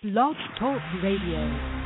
Blog Talk Radio.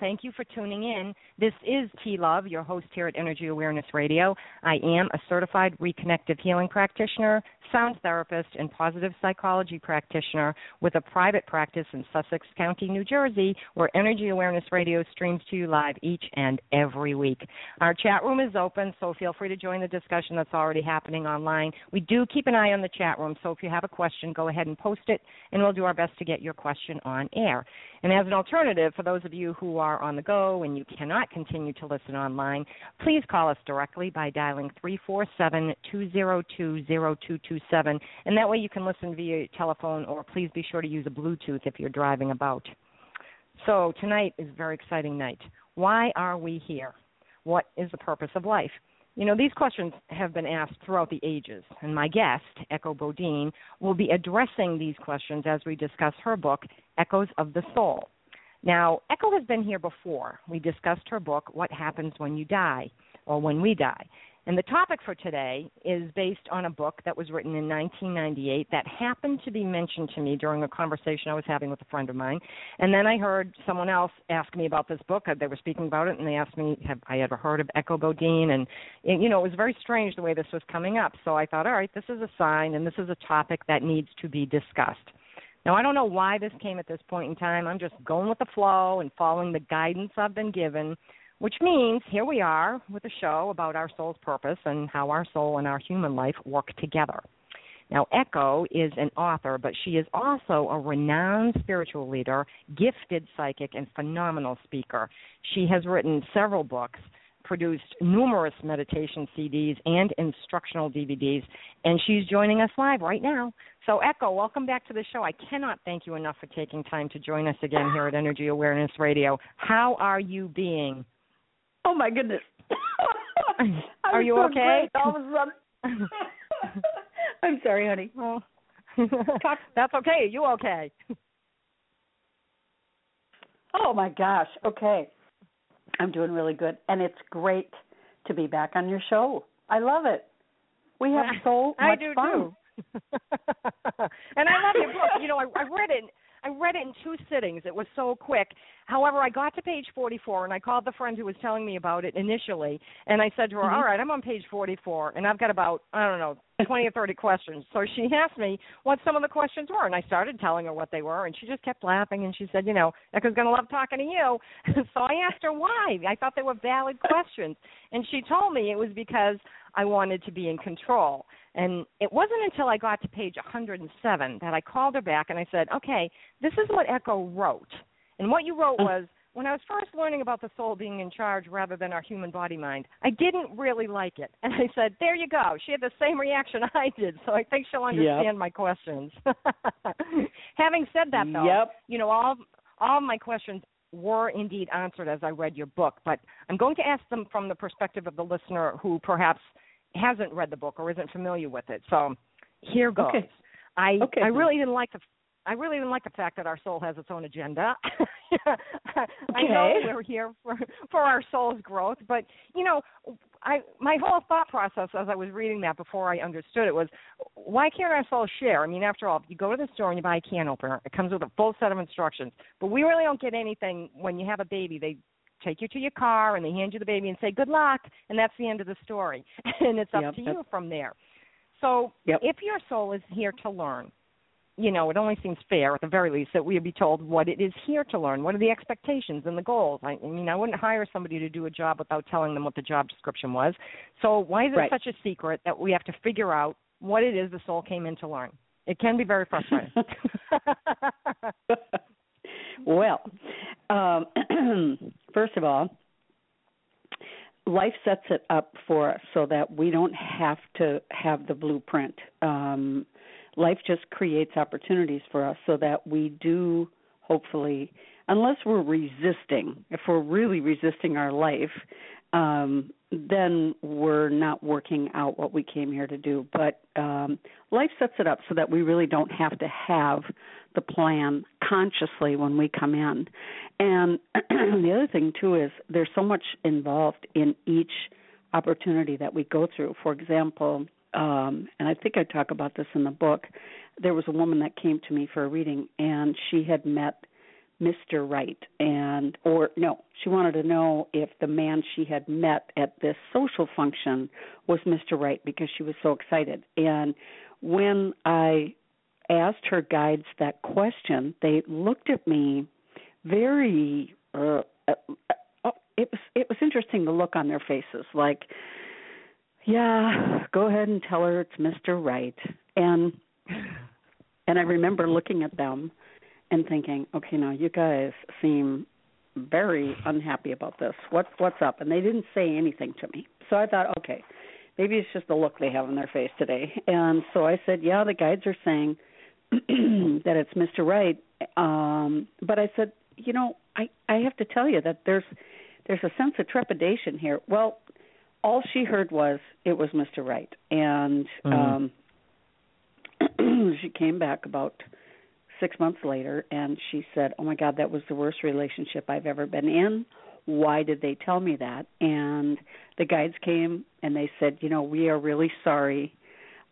Thank you for tuning in. This is T Love, your host here at Energy Awareness Radio. I am a certified reconnective healing practitioner, sound therapist, and positive psychology practitioner with a private practice in Sussex County, New Jersey, where Energy Awareness Radio streams to you live each and every week. Our chat room is open, so feel free to join the discussion that's already happening online. We do keep an eye on the chat room, so if you have a question, go ahead and post it, and we'll do our best to get your question on air. And as an alternative, for those of you who are on the go and you cannot continue to listen online, please call us directly by dialing 347 202 0227. And that way you can listen via telephone, or please be sure to use a Bluetooth if you're driving about. So tonight is a very exciting night. Why are we here? What is the purpose of life? You know, these questions have been asked throughout the ages, and my guest, Echo Bodine, will be addressing these questions as we discuss her book, Echoes of the Soul. Now, Echo has been here before. We discussed her book, What Happens When You Die, or When We Die. And the topic for today is based on a book that was written in 1998 that happened to be mentioned to me during a conversation I was having with a friend of mine. And then I heard someone else ask me about this book. They were speaking about it, and they asked me have I ever heard of Echo Bodine. And it, you know, it was very strange the way this was coming up. So I thought, all right, this is a sign, and this is a topic that needs to be discussed. Now, I don't know why this came at this point in time. I'm just going with the flow and following the guidance I've been given which means here we are with a show about our soul's purpose and how our soul and our human life work together. Now, Echo is an author, but she is also a renowned spiritual leader, gifted psychic, and phenomenal speaker. She has written several books, produced numerous meditation CDs and instructional DVDs, and she's joining us live right now. So, Echo, welcome back to the show. I cannot thank you enough for taking time to join us again here at Energy Awareness Radio. How are you being? Oh my goodness. Are you so okay? All of a sudden. I'm sorry, honey. Oh. That's okay. You okay? Oh my gosh. Okay. I'm doing really good and it's great to be back on your show. I love it. We have so much I do fun. too. and I love your book. You know, I, I read it I read it in two sittings. It was so quick. However, I got to page 44 and I called the friend who was telling me about it initially and I said to her, Mhm. "All right, I'm on page 44 and I've got about, I don't know, 20 or 30 questions." So she asked me what some of the questions were and I started telling her what they were and she just kept laughing and she said, "You know, Echo's going to love talking to you." so I asked her why. I thought they were valid questions. And she told me it was because I wanted to be in control. And it wasn't until I got to page 107 that I called her back and I said, okay, this is what Echo wrote. And what you wrote uh-huh. was, when I was first learning about the soul being in charge rather than our human body mind, I didn't really like it. And I said, there you go. She had the same reaction I did, so I think she'll understand Yep. my questions. Having said that, though, Yep. you know, all all my questions were indeed answered as I read your book, but I'm going to ask them from the perspective of the listener who perhaps hasn't read the book or isn't familiar with it. So here goes. Okay. I Okay, I really didn't like the I really didn't like the fact that our soul has its own agenda. okay. I know we're here for for our soul's growth, but you know, I my whole thought process as I was reading that before I understood it was, why can't our soul share? I mean, after all, if you go to the store and you buy a can opener, it comes with a full set of instructions. But we really don't get anything when you have a baby. They take you to your car and they hand you the baby and say good luck, and that's the end of the story. and it's up Yep, to you from there. So Yep. if your soul is here to learn, you know, it only seems fair at the very least that we be told what it is here to learn. What are the expectations and the goals? I, I mean, I wouldn't hire somebody to do a job without telling them what the job description was. So why is it Right. such a secret that we have to figure out what it is the soul came in to learn? It can be very frustrating. well, um, first of all, life sets it up for us so that we don't have to have the blueprint. Um, life just creates opportunities for us so that we do, hopefully, unless we're resisting, if we're really resisting our life, um, then we're not working out what we came here to do. But um, life sets it up so that we really don't have to have the plan consciously when we come in. And the other thing too is there's so much involved in each opportunity that we go through. For example, um, and I think I talk about this in the book. There was a woman that came to me for a reading, and she had met Mr. Right, and or no, she wanted to know if the man she had met at this social function was Mr. Right because she was so excited. And when I asked her guides that question, they looked at me very. Uh, uh, uh, it was it was interesting the look on their faces, like yeah, go ahead and tell her it's Mr. Right. And and I remember looking at them and thinking, okay, now you guys seem very unhappy about this. What what's up? And they didn't say anything to me. So I thought, okay, maybe it's just the look they have on their face today. And so I said, yeah, the guides are saying that it's Mr. Right. Um, but I said, you know, I I have to tell you that there's there's a sense of trepidation here. Well, all she heard was it was Mr. Right, and Mhm. um, she came back about 6 months later and she said, "Oh my god, that was the worst relationship I've ever been in." Why did they tell me that? And the guides came and they said, "You know, we are really sorry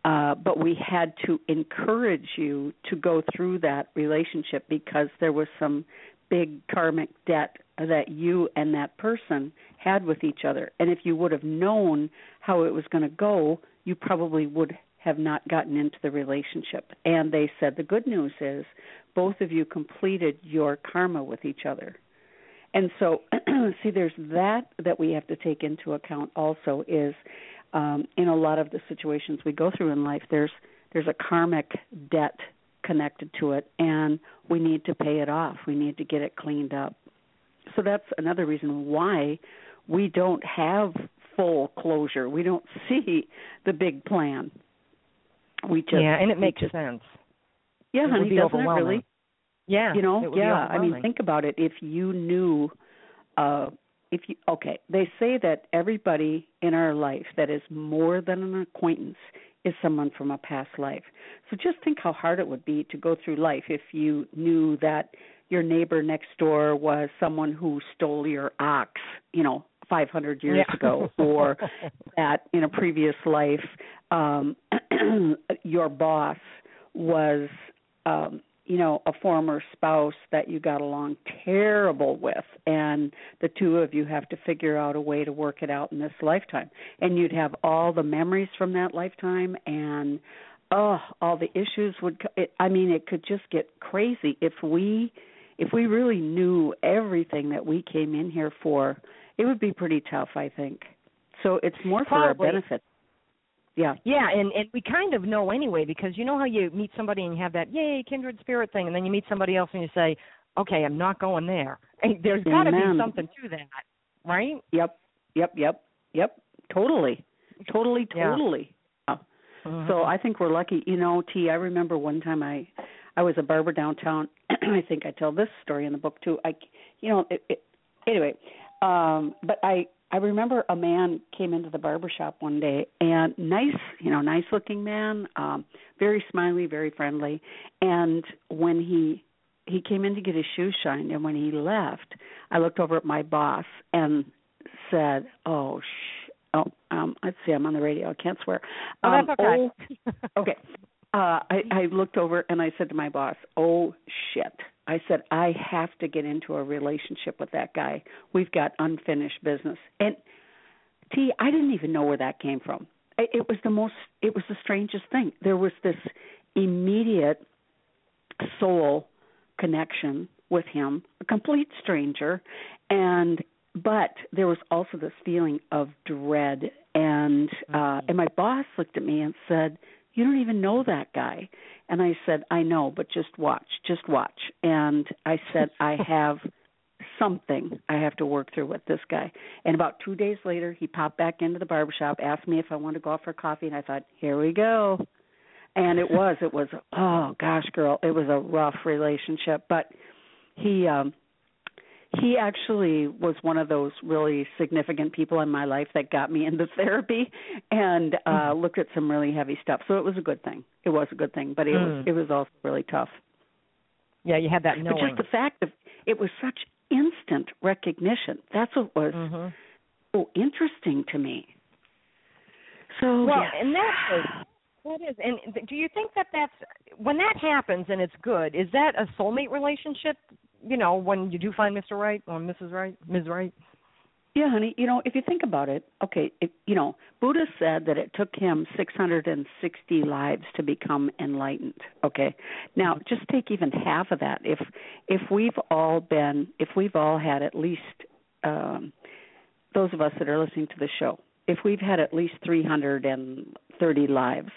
uh, but we had to encourage you to go through that relationship because there was some big karmic debt that you and that person had with each other. And if you would have known how it was going to go, you probably would have not gotten into the relationship. And they said the good news is both of you completed your karma with each other. And so see there's that that we have to take into account also is um, in a lot of the situations we go through in life, there's there's a karmic debt connected to it, and we need to pay it off. We need to get it cleaned up. So that's another reason why we don't have full closure. We don't see the big plan. We just yeah, and it makes just, sense. Yeah, it honey, doesn't it really? Yeah, you know, yeah. I mean, think about it. If you knew uh if you okay, they say that everybody in our life that is more than an acquaintance is someone from a past life. So just think how hard it would be to go through life if you knew that your neighbor next door was someone who stole your ox, you know, 500 years yeah. ago or that in a previous life um your boss was um you know a former spouse that you got along terrible with and the two of you have to figure out a way to work it out in this lifetime. And you'd have all the memories from that lifetime and oh all the issues would it, i mean it could just get crazy. If we if we really knew everything that we came in here for it would be pretty tough i think. So it's more for Probably. our benefit yeah. Yeah, and and we kind of know anyway because you know how you meet somebody and you have that yay kindred spirit thing, and then you meet somebody else and you say, okay, I'm not going there. And there's got to be something to that, right? Yep. Yep. Yep. Yep. Totally. Totally. Totally. Yeah. Mm-hmm. So I think we're lucky. You know, T. I remember one time I, I was a barber downtown. I think I tell this story in the book too. I, you know, it, it, anyway, um, but I I remember a man came into the barber shop one day and nice, you know, nice looking man, um, very smiley, very friendly. And when he he came in to get his shoes shined and when he left, I looked over at my boss and said, "Oh, sh- oh, um, let's see, I'm on the radio. I can't swear." Oh, um, that's okay. Oh, okay. Uh, I, I looked over and I said to my boss, "Oh shit." I said, I have to get into a relationship with that guy. We've got unfinished business. And T, I didn't even know where that came from. It was the most, it was the strangest thing. There was this immediate soul connection with him, a complete stranger, and but there was also this feeling of dread and uh mm-hmm. and my boss looked at me and said you don't even know that guy. And i said i know but just watch just watch. And i said i have something i have to work through with this guy. And about two days later he popped back into the barbershop, asked me if i wanted to go out for coffee and i thought here we go. And it was it was oh gosh girl it was a rough relationship. But he um he actually was one of those really significant people in my life that got me into therapy and uh mm. looked at some really heavy stuff so it was a good thing it was a good thing but it mm. was it was also really tough yeah you had that knowing but just the fact of it was such instant recognition that's what was mm-hmm. so interesting to me so well yes. and that is that is and do you think that that's when that happens and it's good is that a soulmate relationship you know, when you do find Mr. Right or Mrs. Right, Ms. Right? Yeah, honey. You know, if you think about it, okay, if, you know, Buddha said that it took him 660 lives to become enlightened. Okay, now just take even half of that. If if we've all been, if we've all had at least, um, those of us that are listening to the show, if we've had at least 330 lives,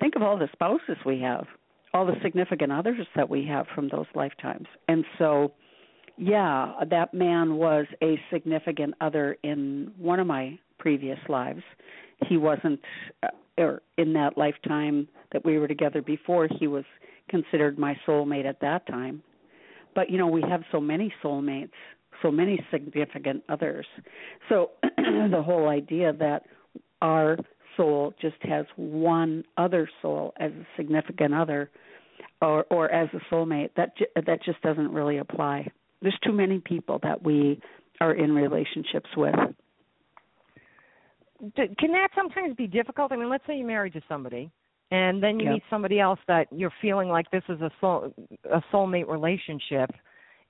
think of all the spouses we have all the significant others that we have from those lifetimes. And so, yeah, that man was a significant other in one of my previous lives. He wasn't, uh, or in that lifetime that we were together before, he was considered my soulmate at that time. But, you know, we have so many soulmates, so many significant others. So the whole idea that our soul just has one other soul as a significant other or or as a soulmate that ju- that just doesn't really apply there's too many people that we are in relationships with can that sometimes be difficult i mean let's say you're married to somebody and then you Yeah. meet somebody else that you're feeling like this is a soul a soulmate relationship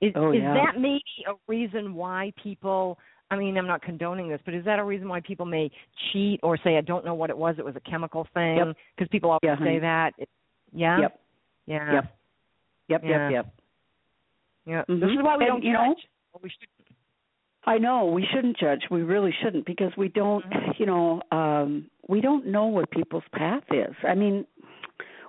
is Oh, is yeah. that maybe a reason why people I mean, I'm not condoning this, but is that a reason why people may cheat or say, "I don't know what it was; it was a chemical thing"? Yep. Because people always Yeah, honey. say that. It- yeah. yep Yeah. yep yep Yeah. yep yep Yeah. Mhm. This is why we And, don't you know, judge. Well, we should. I know we shouldn't judge. We really shouldn't because we don't, Mm-hmm. you know, um we don't know what people's path is. I mean,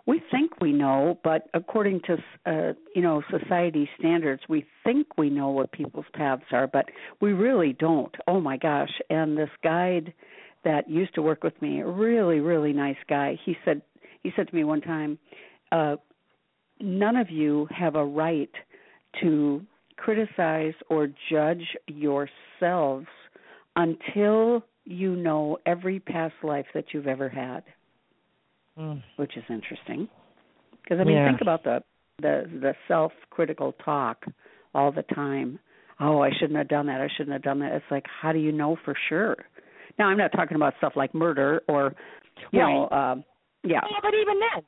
we think we know, but according to uh, you know, society standards, we think we know what people's paths are, but we really don't. Oh my gosh. And this guide that used to work with me, a really really nice guy. He said he said to me one time, uh none of you have a right to criticize or judge yourselves until you know every past life that you've ever had, Mm. which is interesting. Because I mean, Yeah. think about the the the self-critical talk all the time. Oh, I shouldn't have done that. I shouldn't have done that. It's like, how do you know for sure? Now, I'm not talking about stuff like murder or, you Right. know, um, yeah, Yeah, but even then,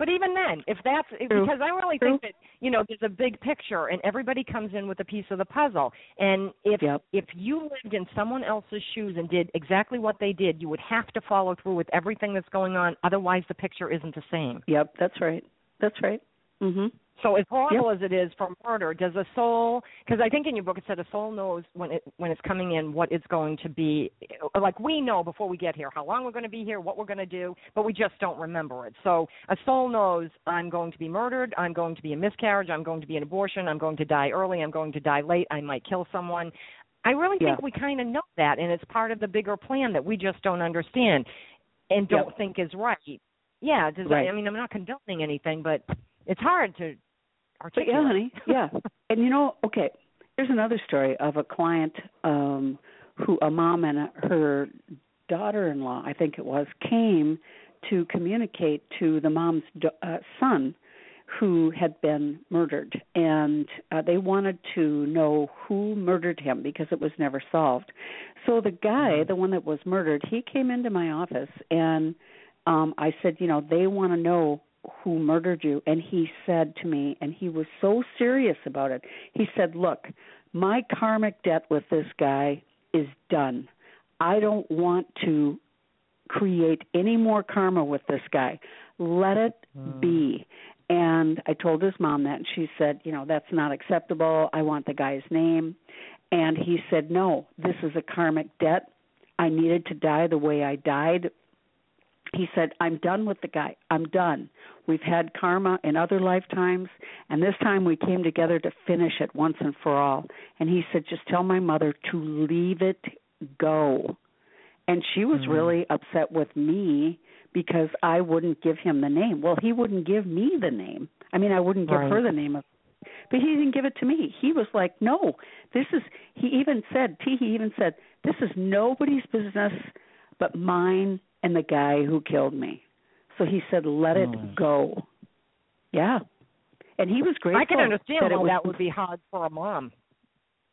but even then, if that's if, because I really True. think that you know there's a big picture and everybody comes in with a piece of the puzzle. And if Yep. if you lived in someone else's shoes and did exactly what they did, you would have to follow through with everything that's going on. Otherwise, the picture isn't the same. Yep, that's right. That's right. Mhm. So as horrible as it is for murder, does a soul? Because I think in your book it said a soul knows when it when it's coming in what it's going to be. Like we know before we get here how long we're going to be here, what we're going to do, but we just don't remember it. So a soul knows I'm going to be murdered, I'm going to be a miscarriage, I'm going to be an abortion, I'm going to die early, I'm going to die late, I might kill someone. I really Yeah. think we kind of know that, and it's part of the bigger plan that we just don't understand and don't Yep. think is right. Yeah, does Right. I mean I'm not condoning anything, but it's hard to But yeah, honey. Yeah. and you know, okay, here's another story of a client um who a mom and a, her daughter-in-law, I think it was, came to communicate to the mom's da- uh, son who had been murdered and uh, they wanted to know who murdered him because it was never solved. So the guy, the one that was murdered, he came into my office and um I said, you know, they want to know who murdered you and he said to me and he was so serious about it. He said, "Look, my karmic debt with this guy is done. I don't want to create any more karma with this guy. Let it hmm. be." And I told his mom that and she said, "You know, that's not acceptable. I want the guy's name." And he said, "No, this is a karmic debt. I needed to die the way I died he said, I'm done with the guy. I'm done. We've had karma in other lifetimes, and this time we came together to finish it once and for all. And he said, just tell my mother to leave it go. And she was mm. really upset with me because I wouldn't give him the name. Well, he wouldn't give me the name. I mean, I wouldn't give Right. her the name of but he didn't give it to me. He was like, "No, this is." He even said, "T." He even said, "This is nobody's business but mine and the guy who killed me." So he said, "Let it oh. go." Yeah, and he was grateful. I can understand that it why was that would be hard for a mom.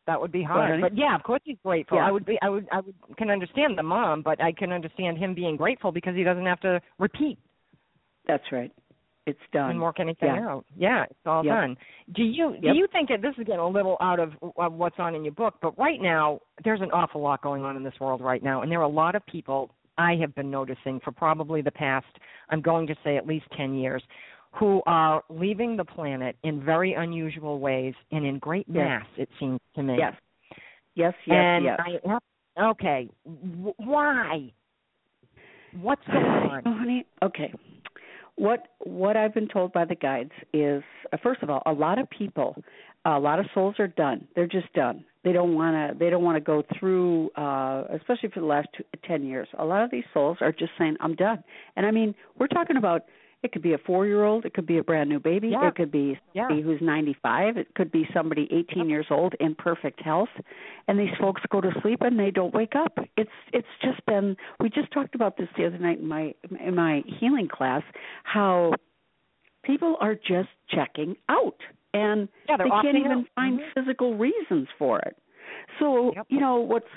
That would be hard. But yeah, of course he's grateful. Yeah. I would be I would I would can understand the mom, but I can understand him being grateful because he doesn't have to repeat That's right. It's done. and work anything Yeah. out. Yeah, it's all Yep. done. Do you do Yep. you think that this is getting a little out of, of what's on in your book, but right now there's an awful lot going on in this world right now and there are a lot of people I have been noticing for probably the past I'm going to say at least 10 years who are leaving the planet in very unusual ways and in great Yes. mass it seems to me. Yes. Yes. Yes. and yes. I okay, why? What's going on? Oh, honey. Okay. What what I've been told by the guides is, uh, first of all, a lot of people, a lot of souls are done. They're just done. They don't want to. They don't want to go through, uh, especially for the last two, ten years. A lot of these souls are just saying, "I'm done." And I mean, we're talking about. It could be a four-year-old. It could be a brand new baby. Yeah. It could be Yeah. somebody who's 95. It could be somebody 18 years old in perfect health. And these folks go to sleep and they don't wake up. It's it's just been. We just talked about this the other night in my in my healing class. How People are just checking out, and yeah, they can't even out. find mm-hmm. physical reasons for it. So yep. you know what's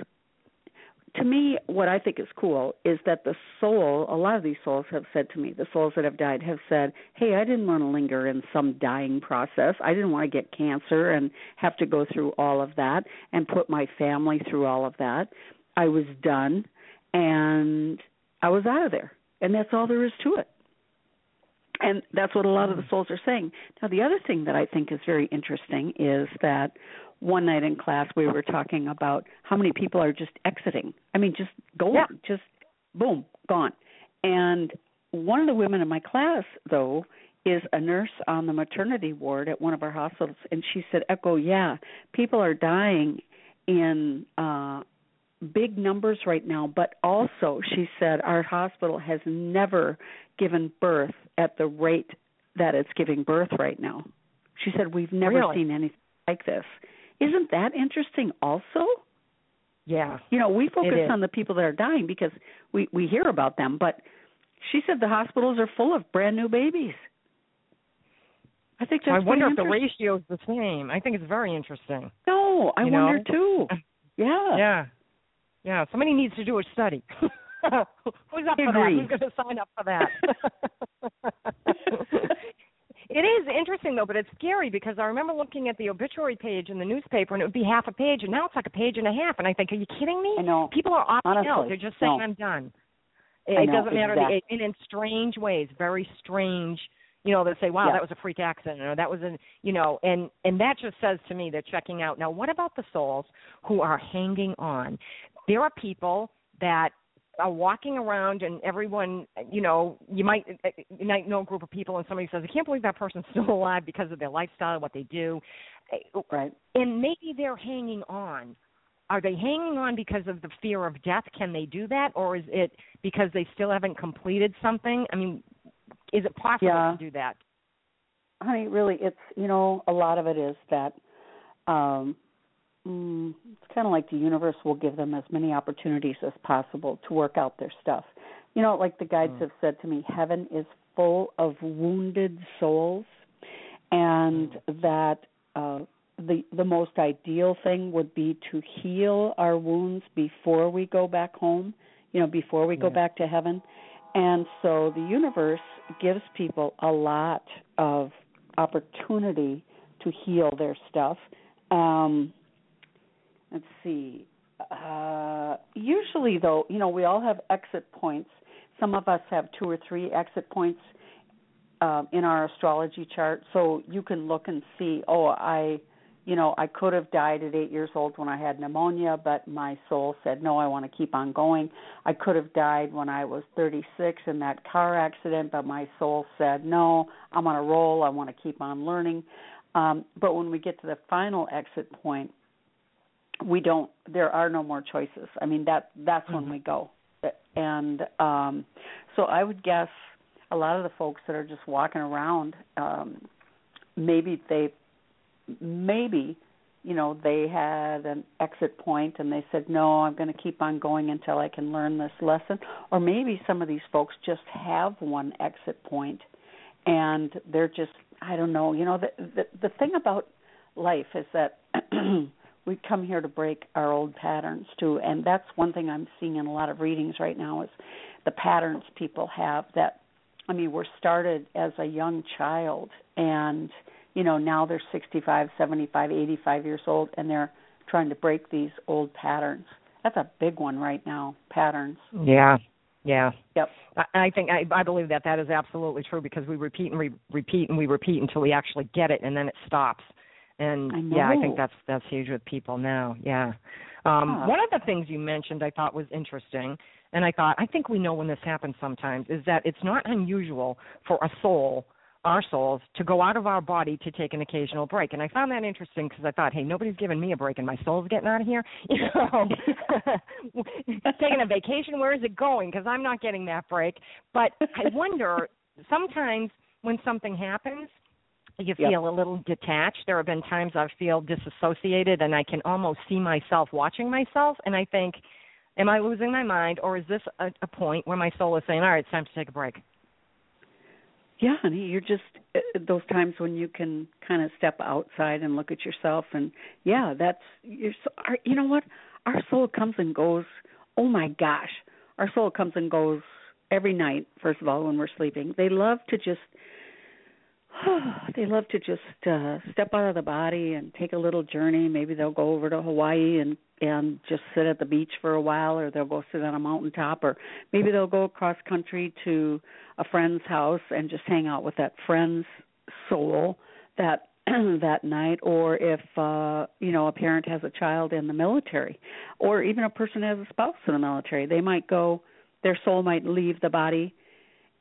to me, what I think is cool is that the soul, a lot of these souls have said to me, the souls that have died have said, Hey, I didn't want to linger in some dying process. I didn't want to get cancer and have to go through all of that and put my family through all of that. I was done and I was out of there. And that's all there is to it. And that's what a lot of the souls are saying. Now, the other thing that I think is very interesting is that one night in class we were talking about how many people are just exiting. I mean, just going, yeah. just boom, gone. And one of the women in my class, though, is a nurse on the maternity ward at one of our hospitals, and she said, "Echo, yeah, people are dying in uh big numbers right now, but also she said our hospital has never given birth at the rate that it's giving birth right now. She said we've never really? seen anything like this. Isn't that interesting also? Yeah. You know, we focus on the people that are dying because we we hear about them, but she said the hospitals are full of brand new babies. I think that's I wonder if the ratio is the same. I think it's very interesting. No, I you wonder know? too. Yeah. Yeah. Yeah. Somebody needs to do a study. Who's up for that? Who's going to sign up for that? it is interesting though, but it's scary because I remember looking at the obituary page in the newspaper, and it would be half a page, and now it's like a page and a half, and I think, are you kidding me? I know. People are opting Honestly, out. They're just saying, no. "I'm done." It, it doesn't matter, exactly. the, and in strange ways, very strange. You know, they say, "Wow, Yeah. that was a freak accident," or "That was a," you know, and and that just says to me they're checking out. Now, what about the souls who are hanging on? There are people that are walking around and everyone you know you might you might know a group of people and somebody says i can't believe that person's still alive because of their lifestyle what they do. Right. and maybe they're hanging on. Are they hanging on because of the fear of death? Can they do that? Or is it because they still haven't completed something? I mean is it possible Yeah. to do that? Honey really it's you know a lot of it is that um mm, it's kind of like the universe will give them as many opportunities as possible to work out their stuff you know like the guides Mm. have said to me heaven is full of wounded souls and that uh the the most ideal thing would be to heal our wounds before we go back home you know before we go back to heaven and so the universe gives people a lot of opportunity to heal their stuff. Um, let's see. Uh, usually, though, you know, we all have exit points. Some of us have two or three exit points um, in our astrology chart, so you can look and see. Oh, I, you know, I could have died at eight years old when I had pneumonia, but my soul said no. I want to keep on going. I could have died when I was 36 in that car accident, but my soul said no. I'm on a roll. I want to keep on learning. Um, but when we get to the final exit point, we don't. There are no more choices. I mean that that's when Mhm. we go. And um, so I would guess a lot of the folks that are just walking around, um, maybe they, maybe, you know, they had an exit point and they said, no, I'm going to keep on going until I can learn this lesson. Or maybe some of these folks just have one exit point and they're just, I don't know. You know, the the, the thing about life is that. we come here to break our old patterns too. And that's one thing i'm seeing in a lot of readings right now is the patterns people have that i mean we're started as a young child and you know now they're 65 75 85 years old and they're trying to break these old patterns. That's a big one right now patterns. Yeah. Yeah. Yep. I, think I, I believe that that is absolutely true because we repeat and we repeat and we repeat until we actually get it and then it stops and I yeah i think that's that's huge with people now. Yeah. Um Huh. one of the things you mentioned i thought was interesting and i thought i think we know when this happens sometimes is that it's not unusual for a soul our souls to go out of our body to take an occasional break. And i found that interesting because i thought hey nobody's giving me a break and my soul's getting out of here. You know? Taking a vacation where is it going? Because i'm not getting that break. But i wonder sometimes when something happens you Yep. feel a little detached. There have been times I feel disassociated and I can almost see myself watching myself and I think, am I losing my mind or is this a, a point where my soul is saying, all right, it's time to take a break? yeah, honey, you're just uh, those times when you can kind of step outside and look at yourself, and yeah, that's your. Our, you know what? Our soul comes and goes. Oh my gosh, our soul comes and goes every night. First of all, when we're sleeping, they love to just. they love to just uh step out of the body and take a little journey. Maybe they'll go over to Hawaii and and just sit at the beach for a while or they'll go sit on a mountaintop or maybe they'll go across country to a friend's house and just hang out with that friend's soul that that night or if uh you know a parent has a child in the military or even a person has a spouse in the military they might go their soul might leave the body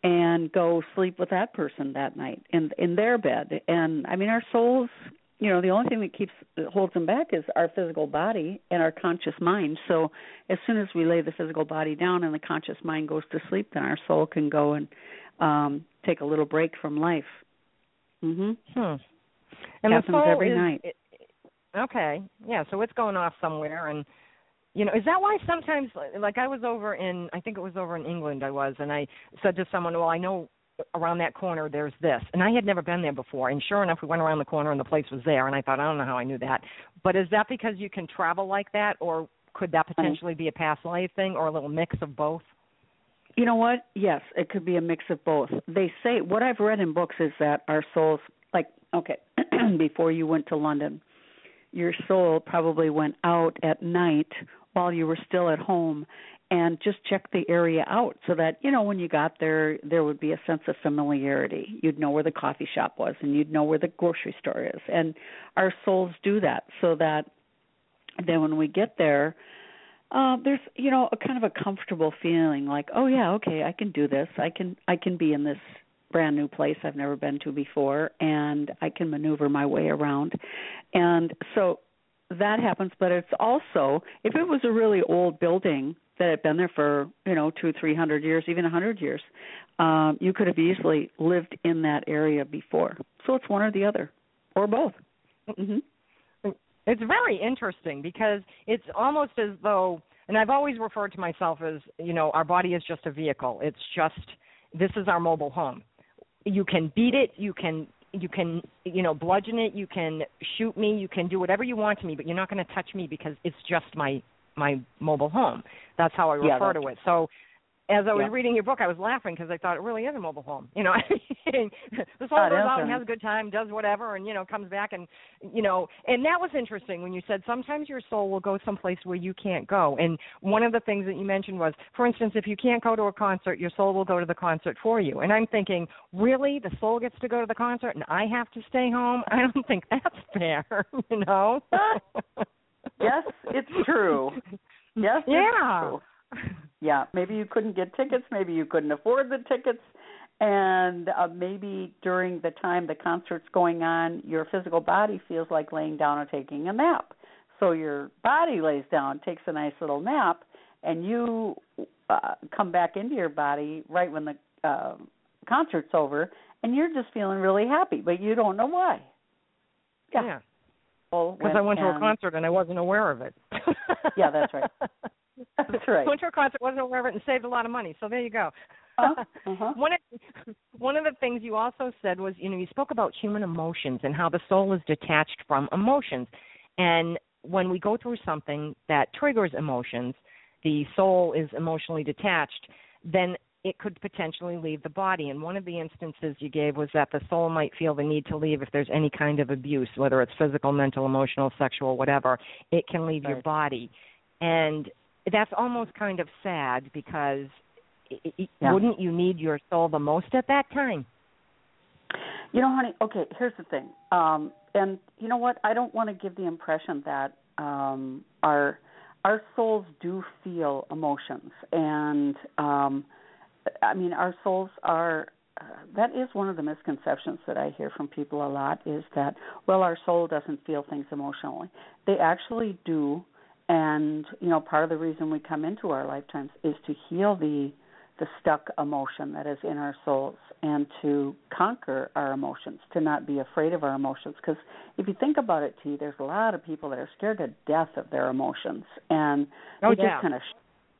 and go sleep with that person that night in in their bed. And i mean our souls you know the only thing that keeps holds them back is our physical body and our conscious mind. So as soon as we lay the physical body down and the conscious mind goes to sleep then our soul can go and um take a little break from life. Mhm hmm. And happens the soul every is, night. it, okay. Yeah so it's going off somewhere and you know is that why sometimes like i was over in i think it was over in england i was and i said to someone well i know around that corner there's this and i had never been there before and sure enough we went around the corner and the place was there and i thought i don't know how i knew that. But is that because you can travel like that or could that mm-hmm. potentially be a past life thing or a little mix of both? You know what? Yes it could be a mix of both. They say what i've read in books is that our souls like okay before you went to london your soul probably went out at night while you were still at home and just check the area out so that you know when you got there there would be a sense of familiarity. You'd know where the coffee shop was and you'd know where the grocery store is. And our souls do that so that then when we get there uh there's you know a kind of a comfortable feeling like oh yeah okay i can do this. I can i can be in this brand new place i've never been to before and i can maneuver my way around. And so that happens but it's also if it was a really old building that had been there for you know two three hundred years even a hundred years um you could have easily lived in that area before. So it's one or the other or both. Mm-hmm. it's very interesting because it's almost as though and i've always referred to myself as you know our body is just a vehicle. It's just this is our mobile home. You can beat it. You can you can you know bludgeon it you can shoot me you can do whatever you want to me but you're not going to touch me because it's just my my mobile home. That's how I Yeah, refer to it. So as I was Yeah. reading your book, I was laughing because I thought it really is a mobile home. You know, the oh, soul Oh, goes out and has a good time, does whatever, and you know comes back and you know. And that was interesting when you said sometimes your soul will go someplace where you can't go. And one of the things that you mentioned was, for instance, if you can't go to a concert, your soul will go to the concert for you. And I'm thinking, really, the soul gets to go to the concert and I have to stay home? I don't think that's fair. You know. yes it's true yes it's Yeah. true. Yeah maybe you couldn't get tickets maybe you couldn't afford the tickets and uh, maybe during the time the concert's going on your physical body feels like laying down or taking a nap so your body lays down takes a nice little nap and you uh, come back into your body right when the uh, concert's over and you're just feeling really happy but you don't know why yeah, yeah. Well, Because I went to a concert and I wasn't aware of it. Yeah, that's right. That's right. Went to a concert, wasn't it, and saved a lot of money. So there you go. Uh-huh, uh-huh. One of one of the things you also said was, you know, you spoke about human emotions and how the soul is detached from emotions, and when we go through something that triggers emotions, the soul is emotionally detached. Then it could potentially leave the body. And one of the instances you gave was that the soul might feel the need to leave if there's any kind of abuse, whether it's physical, mental, emotional, sexual, whatever. It can leave your body. And that's almost kind of sad because i i Yeah. wouldn't you need your soul the most at that time? You know, honey, okay, here's the thing. Um and you know what? I don't want to give the impression that um our our souls do feel emotions and um I mean our souls are uh, that is one of the misconceptions that I hear from people a lot is that well our soul doesn't feel things emotionally. They actually do and you know part of the reason we come into our lifetimes is to heal the the stuck emotion that is in our souls and to conquer our emotions, to not be afraid of our emotions. Because if you think about it, T, there's a lot of people that are scared to death of their emotions, and Oh, they yeah. just kind of,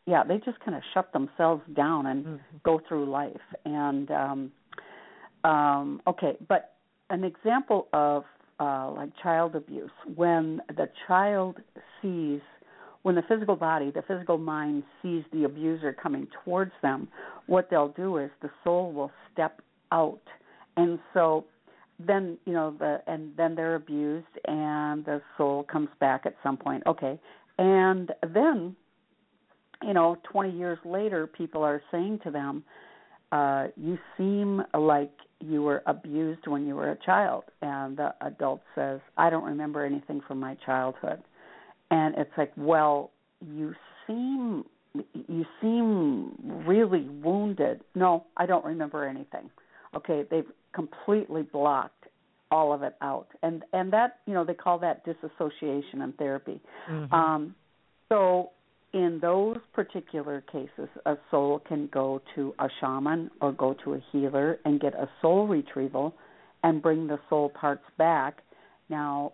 yeah, they just kind of shut themselves down and Mhm. go through life. And um um, okay, but an example of uh, like child abuse when the child sees when the physical body, the physical mind sees the abuser coming towards them, what they'll do is the soul will step out. And so then, you know, the and then they're abused and the soul comes back at some point. Okay. And then you know, 20 years later people are saying to them, uh, you seem like you were abused when you were a child and the adult says i don't remember anything from my childhood and it's like well you seem you seem really wounded no i don't remember anything okay they've completely blocked all of it out and and that you know they call that disassociation in therapy mm-hmm. um so in those particular cases, a soul can go to a shaman or go to a healer and get a soul retrieval and bring the soul parts back. Now,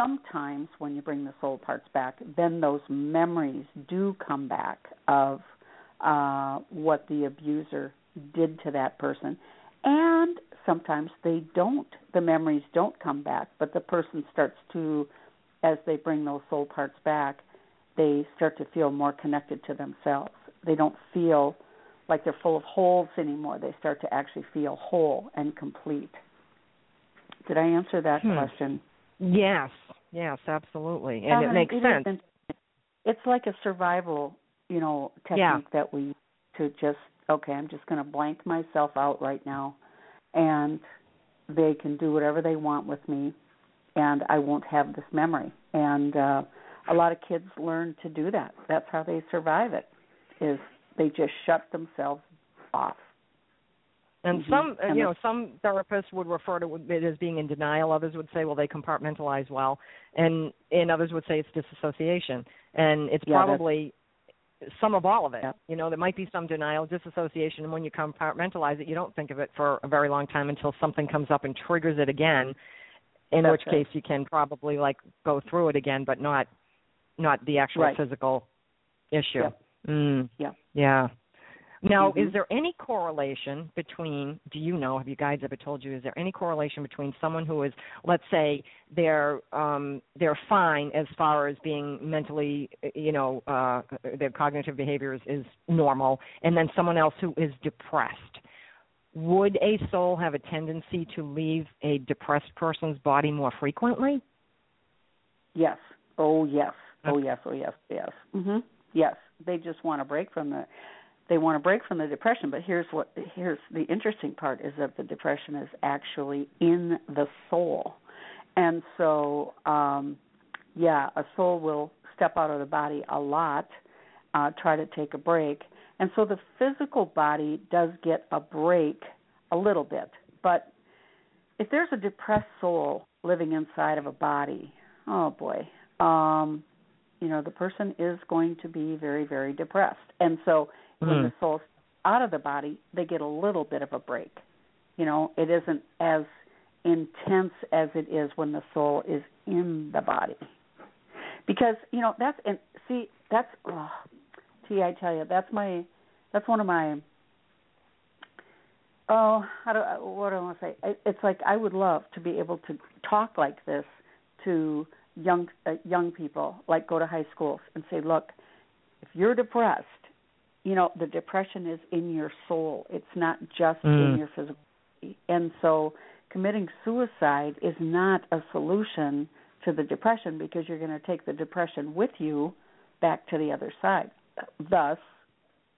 sometimes when you bring the soul parts back, then those memories do come back of uh, what the abuser did to that person. And sometimes they don't. The memories don't come back, but the person starts to, as they bring those soul parts back, they start to feel more connected to themselves. They don't feel like they're full of holes anymore. They start to actually feel whole and complete. Did I answer that hmm. question? Yes, yes, absolutely, and it makes it sense. It's like a survival, you know, technique yeah. that we to just okay. I'm just going to blank myself out right now, and they can do whatever they want with me, and I won't have this memory. And uh, a lot of kids learn to do that. That's how they survive it. Is they just shut themselves off. And mm-hmm. some, and you know, some therapists would refer to it as being in denial. Others would say, well, they compartmentalize well, and and others would say it's disassociation. And it's yeah, probably some of all of it. Yeah. You know, there might be some denial, disassociation, and when you compartmentalize it, you don't think of it for a very long time until something comes up and triggers it again. In That's which right. case, you can probably like go through it again, but not not the actual right. physical issue. Yeah. Mm. Yeah. Yeah. Now, mm-hmm. is there any correlation between? Do you know? Have you guys ever told you? Is there any correlation between someone who is, let's say, they're um, they're fine as far as being mentally, you know, uh, their cognitive behavior is, is normal, and then someone else who is depressed? Would a soul have a tendency to leave a depressed person's body more frequently? Yes. Oh yes. Oh yes, oh yes, yes. Mhm. Yes, they just want to break from the they want to break from the depression, but here's what here's the interesting part is that the depression is actually in the soul. And so um yeah, a soul will step out of the body a lot, uh try to take a break. And so the physical body does get a break a little bit. But if there's a depressed soul living inside of a body, oh boy. Um you know the person is going to be very very depressed and so mm. when the hmm. soul's out of the body they get a little bit of a break you know it isn't as intense as it is when the soul is in the body because you know that's and see that's oh, T I tell you that's my that's one of my oh how do I, what do I want to say it's like I would love to be able to talk like this to young uh, young people like go to high schools and say look if you're depressed you know the depression is in your soul. It's not just mm. in your physical and so committing suicide is not a solution to the depression because you're going to take the depression with you back to the other side. Thus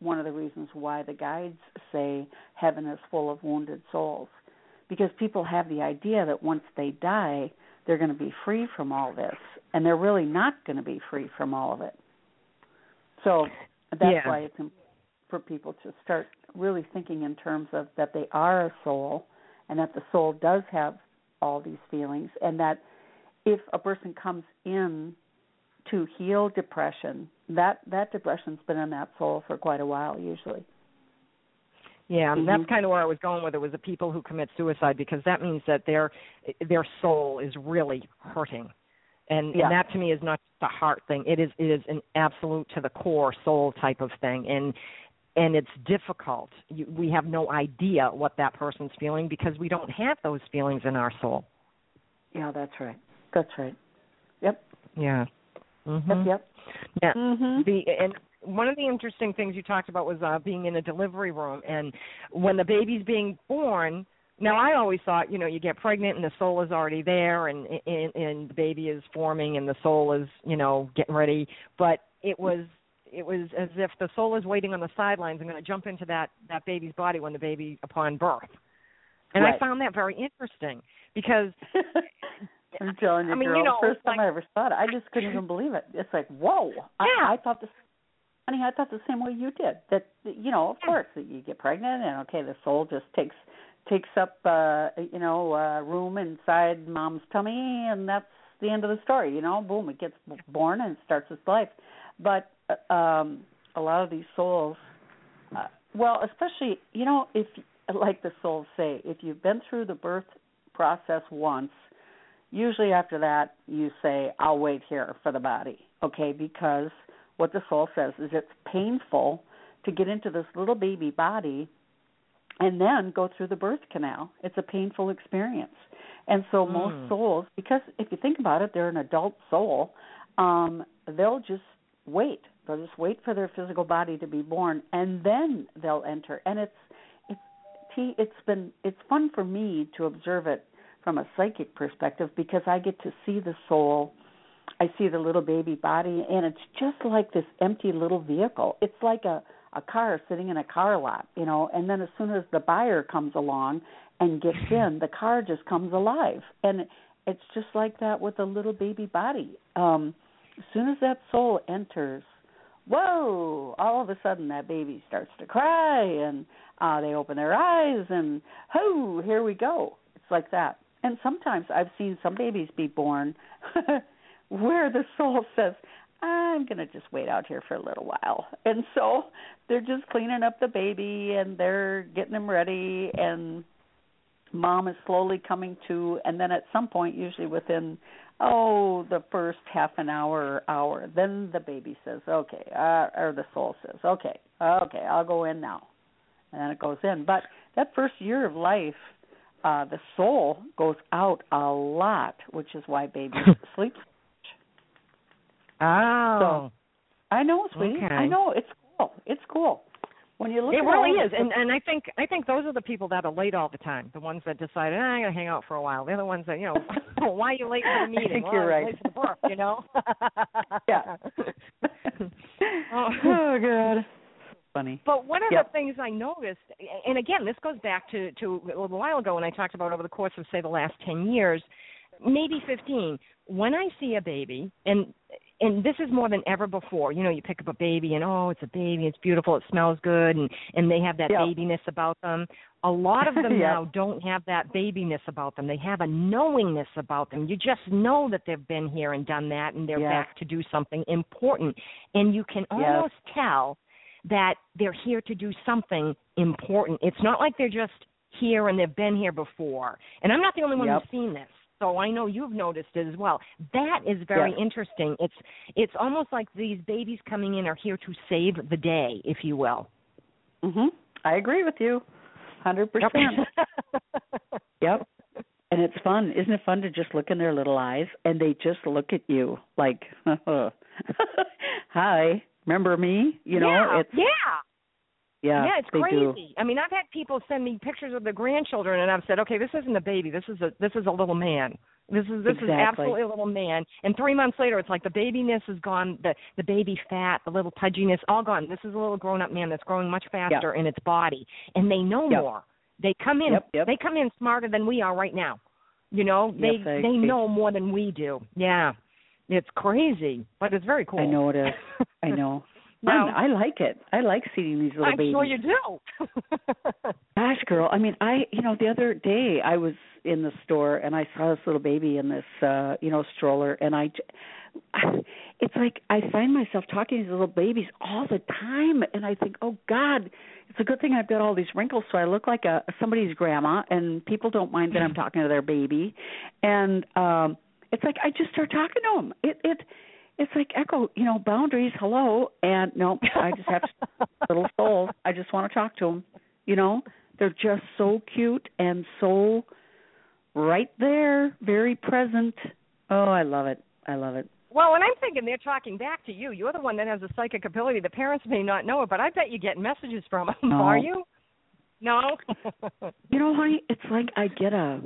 one of the reasons why the guides say heaven is full of wounded souls. Because people have the idea that once they die they're going to be free from all this, and they're really not going to be free from all of it. So that's yeah. why it's important for people to start really thinking in terms of that they are a soul, and that the soul does have all these feelings, and that if a person comes in to heal depression, that that depression's been in that soul for quite a while usually. Yeah, mm-hmm. that's kind of where I was going with it. Was the people who commit suicide because that means that their their soul is really hurting, and, yeah. and that to me is not a heart thing. It is it is an absolute to the core soul type of thing, and and it's difficult. You, we have no idea what that person's feeling because we don't have those feelings in our soul. Yeah, that's right. That's right. Yep. Yeah. Mm-hmm. Yep. Yep. Yeah. Mm-hmm. The and one of the interesting things you talked about was uh, being in a delivery room, and when the baby's being born. Now, I always thought, you know, you get pregnant and the soul is already there, and and, and the baby is forming, and the soul is, you know, getting ready. But it was it was as if the soul is waiting on the sidelines and going to jump into that that baby's body when the baby upon birth. And right. I found that very interesting because I'm telling you, I mean, girl, you know, the first time like, I ever saw it, I just couldn't even believe it. It's like, whoa! Yeah. I, I thought this, honey, I thought the same way you did. That you know, of Yeah. course, that you get pregnant, and okay, the soul just takes takes up, uh, you know, uh, room inside mom's tummy, and that's the end of the story. You know, boom, it gets born and starts its life. But uh, um, a lot of these souls, uh, well, especially, you know, if like the souls say, if you've been through the birth process once usually after that you say i'll wait here for the body okay because what the soul says is it's painful to get into this little baby body and then go through the birth canal it's a painful experience and so Mm. most souls because if you think about it they're an adult soul um they'll just wait they'll just wait for their physical body to be born and then they'll enter and it's it's T, it's been it's fun for me to observe it from a psychic perspective because I get to see the soul. I see the little baby body, and it's just like this empty little vehicle. It's like a a car sitting in a car lot, you know. And then as soon as the buyer comes along and gets in, the car just comes alive, and it's just like that with a little baby body. Um, as soon as that soul enters, whoa! All of a sudden, that baby starts to cry, and uh, they open their eyes, and ho! Here we go. It's like that. And sometimes I've seen some babies be born where the soul says, I'm going to just wait out here for a little while. And so they're just cleaning up the baby and they're getting him ready and mom is slowly coming to and then at some point usually within oh the first half an hour or hour then the baby says okay uh, or the soul says okay okay I'll go in now and then it goes in but that first year of life uh the soul goes out a lot which is why babies sleep Oh, I know, sweetie. Okay. I know. It's cool. It's cool. When you look it at really is, the- and and I think I think those are the people that are late all the time. The ones that decide, eh, I'm gonna hang out for a while. They're the ones that you know, why are you late for the I meeting? think well, you're I was right. Late for the birth, you know. Yeah. Oh. oh God. Funny. But one of Yep. the things I noticed, and again, this goes back to to a little while ago when I talked about over the course of say the last ten years, maybe fifteen. When I see a baby, and and this is more than ever before. You know, you pick up a baby, and oh, it's a baby, it's beautiful, it smells good, and and they have that Yep. babiness about them. A lot of them Yep. now don't have that babiness about them. They have a knowingness about them. You just know that they've been here and done that, and they're Yes. back to do something important, and you can almost tell that they're here to do something important. It's not like they're just here and they've been here before. And I'm not the only one Yep. who's seen this. So I know you've noticed it as well. That is very Yes. interesting. It's it's almost like these babies coming in are here to save the day, if you will. Mhm. I agree with you. 100%. Yep. And it's fun. Isn't it fun to just look in their little eyes and they just look at you like, "Hi, remember me?" You know, yeah, it's yeah. Yeah, yeah, it's they do. crazy. I mean, I've had people send me pictures of their grandchildren, and I've said, okay, this isn't a baby. This is a this is a little man. This is this is absolutely a little man. And three months later, it's like the babiness is gone, the the baby fat, the little pudginess, all gone. This is a little grown up man that's growing much faster in its body, and they know Yep. more. They come in. Yep, yep. They come in smarter than we are right now. You know, they I they know more than we do. Yeah, it's crazy, but it's very cool. I know it is. I know. I, I like it. I like seeing these little I'm babies. sure you do. Gosh, girl. I mean, I you know the other day I was in the store and I saw this little baby in this uh you know stroller and I, I it's like I find myself talking to these little babies all the time and I think, oh God, it's a good thing I've got all these wrinkles so I look like a somebody's grandma and people don't mind that I'm talking to their baby, and um it's like I just start talking to them. It it it's like echo, you know, boundaries. Hello, and no, I just have little souls. I just want to talk to them. You know, they're just so cute and so right there, very present. Oh, I love it. I love it. Well, and I'm thinking they're talking back to you. You're the one that has a psychic ability. The parents may not know it, but I bet you get messages from them. No. Are you? No. You know, honey, it's like I get a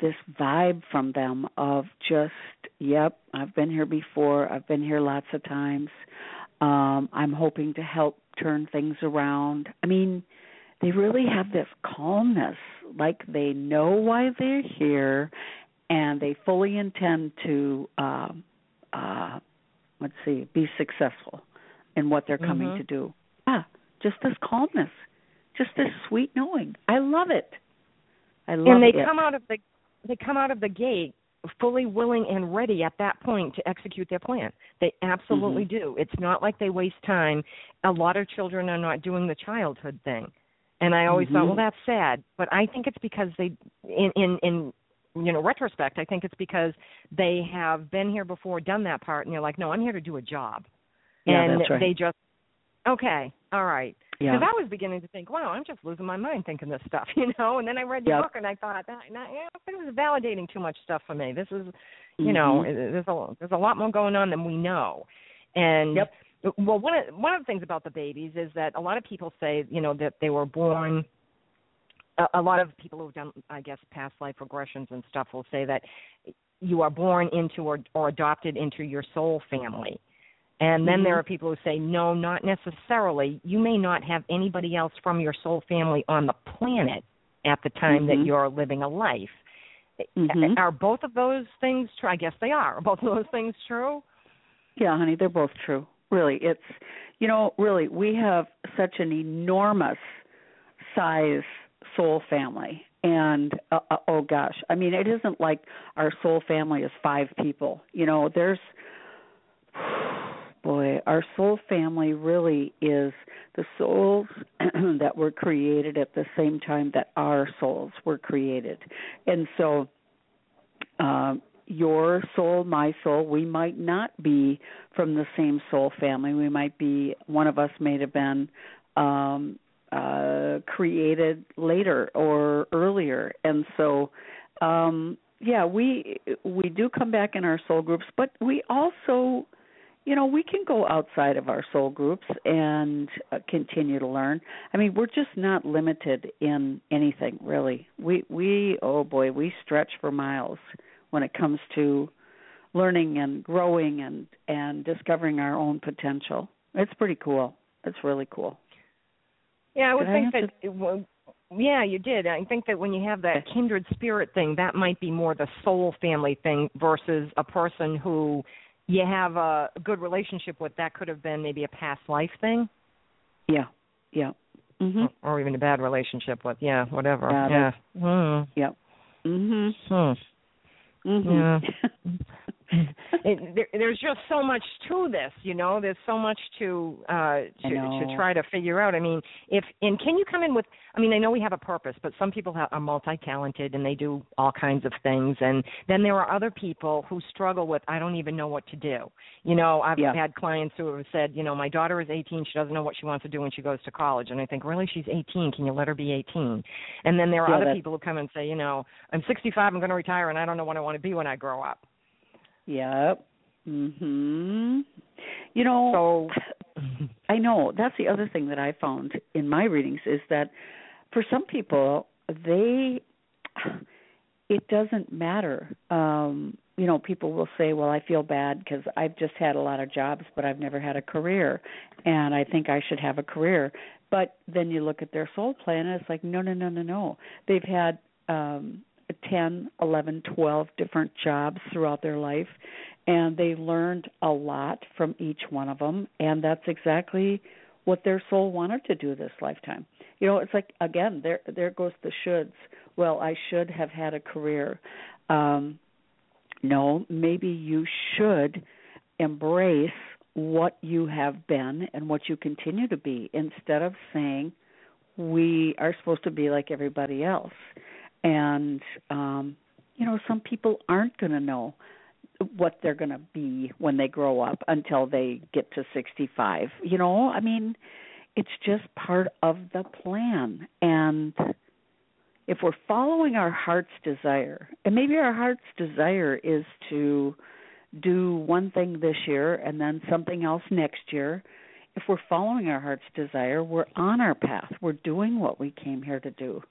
this vibe from them of just, yep, I've been here before. I've been here lots of times. Um, I'm hoping to help turn things around. I mean, they really have this calmness, like they know why they're here, and they fully intend to, uh, uh, let's see, be successful in what they're coming Mhm. to do. Yeah, just this calmness, just this sweet knowing. I love it. I love it. and they it. come out of the they come out of the gate fully willing and ready at that point to execute their plan. They absolutely Mhm. do. It's not like they waste time. A lot of children are not doing the childhood thing. And I always thought, Mhm. well that's sad, but I think it's because they in in in you know retrospect, I think it's because they have been here before, done that part and they're like, "No, I'm here to do a job." Yeah, and right. they just okay, all right. yeah. Because I was beginning to think, wow, I'm just losing my mind thinking this stuff, you know. And then I read the Yep. book and I thought, that, that, yeah, it was validating too much stuff for me. This is, you know, Mhm. it- there's a there's a lot more going on than we know. And Yep. well, one of one of the things about the babies is that a lot of people say, you know, that they were born. A, a lot of people who've done, I guess, past life regressions and stuff will say that you are born into or, or adopted into your soul family. And then there Mhm. are people who say, no, not necessarily. You may not have anybody else from your soul family on the planet at the time that Mhm. you're living a life. Mhm. Are both of those things true? I guess they are. Are both of those things true? Yeah, honey, they're both true. Really, it's you know, really, we have such an enormous size soul family, and uh, uh, oh gosh, I mean, it isn't like our soul family is five people. You know, there's boy, our soul family really is the souls that were created at the same time that our souls were created, and so. Um, your soul, my soul, we might not be from the same soul family. We might be one of us may have been um uh created later or earlier. And so um yeah, we we do come back in our soul groups, but we also you know, we can go outside of our soul groups and uh, continue to learn. I mean, we're just not limited in anything, really. We we oh boy, we stretch for miles when it comes to learning and growing and and discovering our own potential. It's pretty cool. It's really cool. Yeah, I would Did I think answer- that. Yeah, you did. I think that when you have that kindred spirit thing, that might be more the soul family thing versus a person who you have a good relationship with. That could have been maybe a past life thing, Yeah. Yeah. Mhm. or even a bad relationship with. Yeah, whatever. Yeah, Yeah. Mm. Yeah. Mhm. Hmm. Mhm. it, there, there's just so much to this, you know. There's so much to uh to to try to figure out. I mean, if and can you come in with? I mean, I know we have a purpose, but some people ha are multi-talented and they do all kinds of things, and then there are other people who struggle with I don't even know what to do. You know, I've Yeah. had clients who have said, you know, my daughter is 18, she doesn't know what she wants to do when she goes to college, and I think, really, she's 18. Can you let her be 18? And then there are Yeah, other that- people who come and say, you know, I'm 65, I'm going to retire, and I don't know what I want to be when I grow up. Yep. Mhm. You know, So I know that's the other thing that I found in my readings is that for some people they it doesn't matter. Um you know, people will say, "Well, I feel bad because I've just had a lot of jobs, but I've never had a career, and I think I should have a career." But then you look at their soul plan, and it's like, no, no, no, no, no. They've had um, 10, 11, 12 different jobs throughout their life, and they learned a lot from each one of them, and that's exactly what their soul wanted to do this lifetime. You know, it's like again, there there goes the shoulds. Well, I should have had a career. Um, no, maybe you should embrace what you have been and what you continue to be instead of saying we are supposed to be like everybody else. And um you know, some people aren't going to know what they're going to be when they grow up until they get to 65. You know, I mean, it's just part of the plan. And if we're following our heart's desire, and maybe our heart's desire is to do one thing this year and then something else next year, if we're following our heart's desire, we're on our path. We're doing what we came here to do.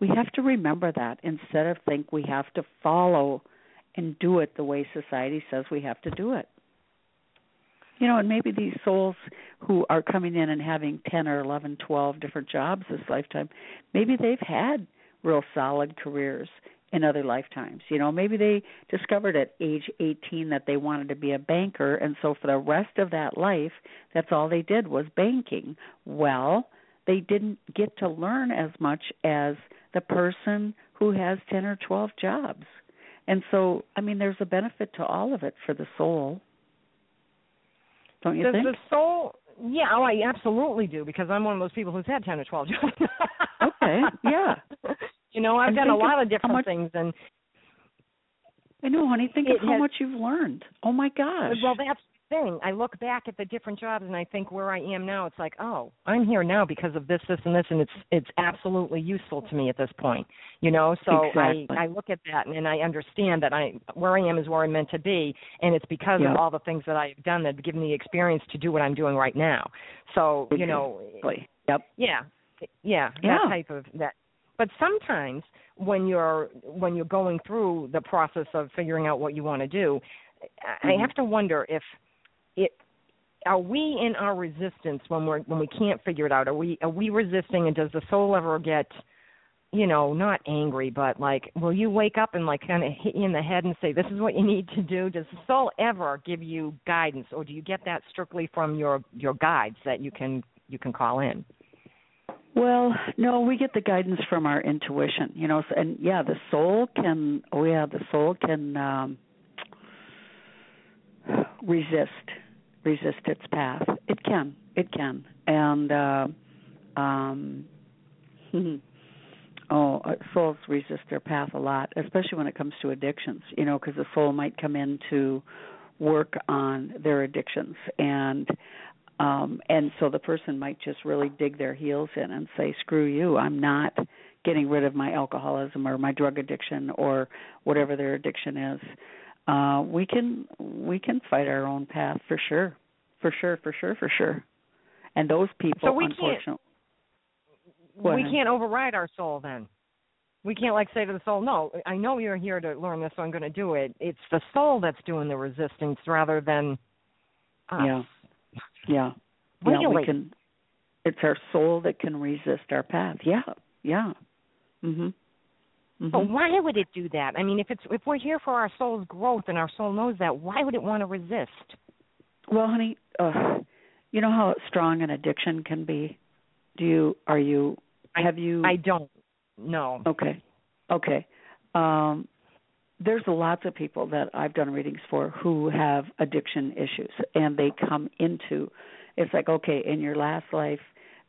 We have to remember that instead of think we have to follow and do it the way society says we have to do it. You know, and maybe these souls who are coming in and having 10 or 11, 12 different jobs this lifetime, maybe they've had real solid careers in other lifetimes. You know, maybe they discovered at age 18 that they wanted to be a banker and so for the rest of that life that's all they did was banking. Well, they didn't get to learn as much as the person who has 10 or 12 jobs. And so, I mean, there's a benefit to all of it for the soul. Don't you Does think? the soul yeah, oh, I absolutely do because I'm one of those people who's had ten or twelve jobs. okay, yeah. You know, I've And done a lot of different much- things, and I know, honey. Think of how has- much you've learned. Oh my gosh. well, that's thing. I look back at the different jobs, and I think where I am now. It's like, oh, I'm here now because of this, this, and this, and it's it's absolutely useful to me at this point. You know, so Exactly. I I look at that and, and I understand that I where I am is where I'm meant to be, and it's because Yeah. of all the things that I've done that have given me the experience to do what I'm doing right now. So you know, Exactly. Yep. yeah yeah Yeah. that type of that but sometimes when you're when you're going through the process of figuring out what you want to do I Mhm. have to wonder if it are we in our resistance when we're when we can't figure it out? Are we are we resisting and does the soul ever get you know not angry but like will you wake up and like kind of hit you in the head and say this is what you need to do does the soul ever give you guidance or do you get that strictly from your your guides that you can you can call in? Well, no, we get the guidance from our intuition, you know, and yeah, the soul can oh yeah, the soul can um resist resist its path. It can. It can. And uh um oh, uh, souls resist their path a lot, especially when it comes to addictions, you know, because the soul might come in to work on their addictions and um and so the person might just really dig their heels in and say screw you i'm not getting rid of my alcoholism or my drug addiction or whatever their addiction is uh we can we can fight our own path for sure. For sure for sure for sure. And those people So we can't- unfortunately we can't override our soul then. We can't like say to the soul, "No, I know you're here to learn this, so I'm going to do it." It's the soul that's doing the resistance rather than us. Yeah. yeah. Yeah we can it's our soul that can resist our path. Yeah. Yeah. Mhm mhm But why would it do that? I mean, if it's if we're here for our soul's growth and our soul knows that, why would it want to resist? Well, honey, uh, you know how strong an addiction can be. Do you? Are you? I- have you? I don't. No. Okay, okay. Um, there's lots of people that I've done readings for who have addiction issues, and they come into. It's like okay, in your last life,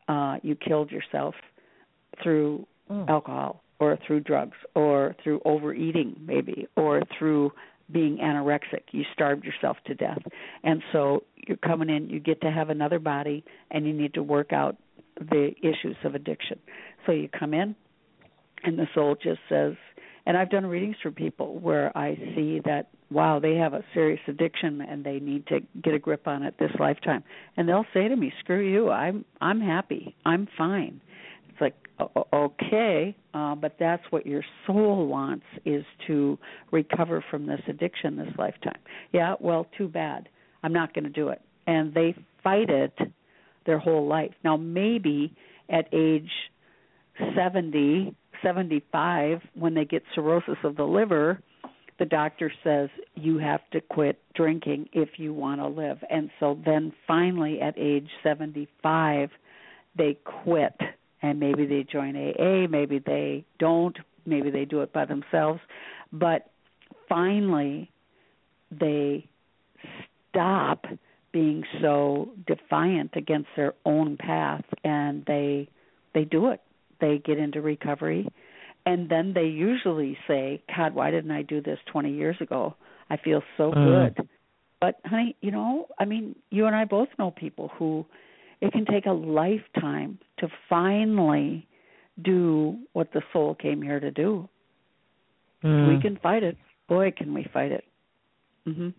uh, you killed yourself through Mm. alcohol or through drugs or through overeating maybe or through being anorexic. You starved yourself to death. And so you're coming in you get to have another body and you need to work out the issues of addiction. So you come in and the soul just says and I've done readings for people where I see that wow they have a serious addiction and they need to get a grip on it this lifetime. And they'll say to me screw you I'm I'm happy. I'm fine like okay uh but that's what your soul wants is to recover from this addiction this lifetime. Yeah well too bad. I'm not going to do it. And they fight it their whole life. Now maybe at age seventy seventy five when they get cirrhosis of the liver the doctor says you have to quit drinking if you want to live. And so then finally at age 75 they quit and maybe they join AA, maybe they don't, maybe they do it by themselves, but finally they stop being so defiant against their own path and they they do it. They get into recovery and then they usually say, "God, why didn't I do this 20 years ago? I feel so Mm. good." But honey, you know, I mean, you and I both know people who it can take a lifetime to finally do what the soul came here to do. Mm. We can fight it. Boy, can we fight it. Mm-hmm.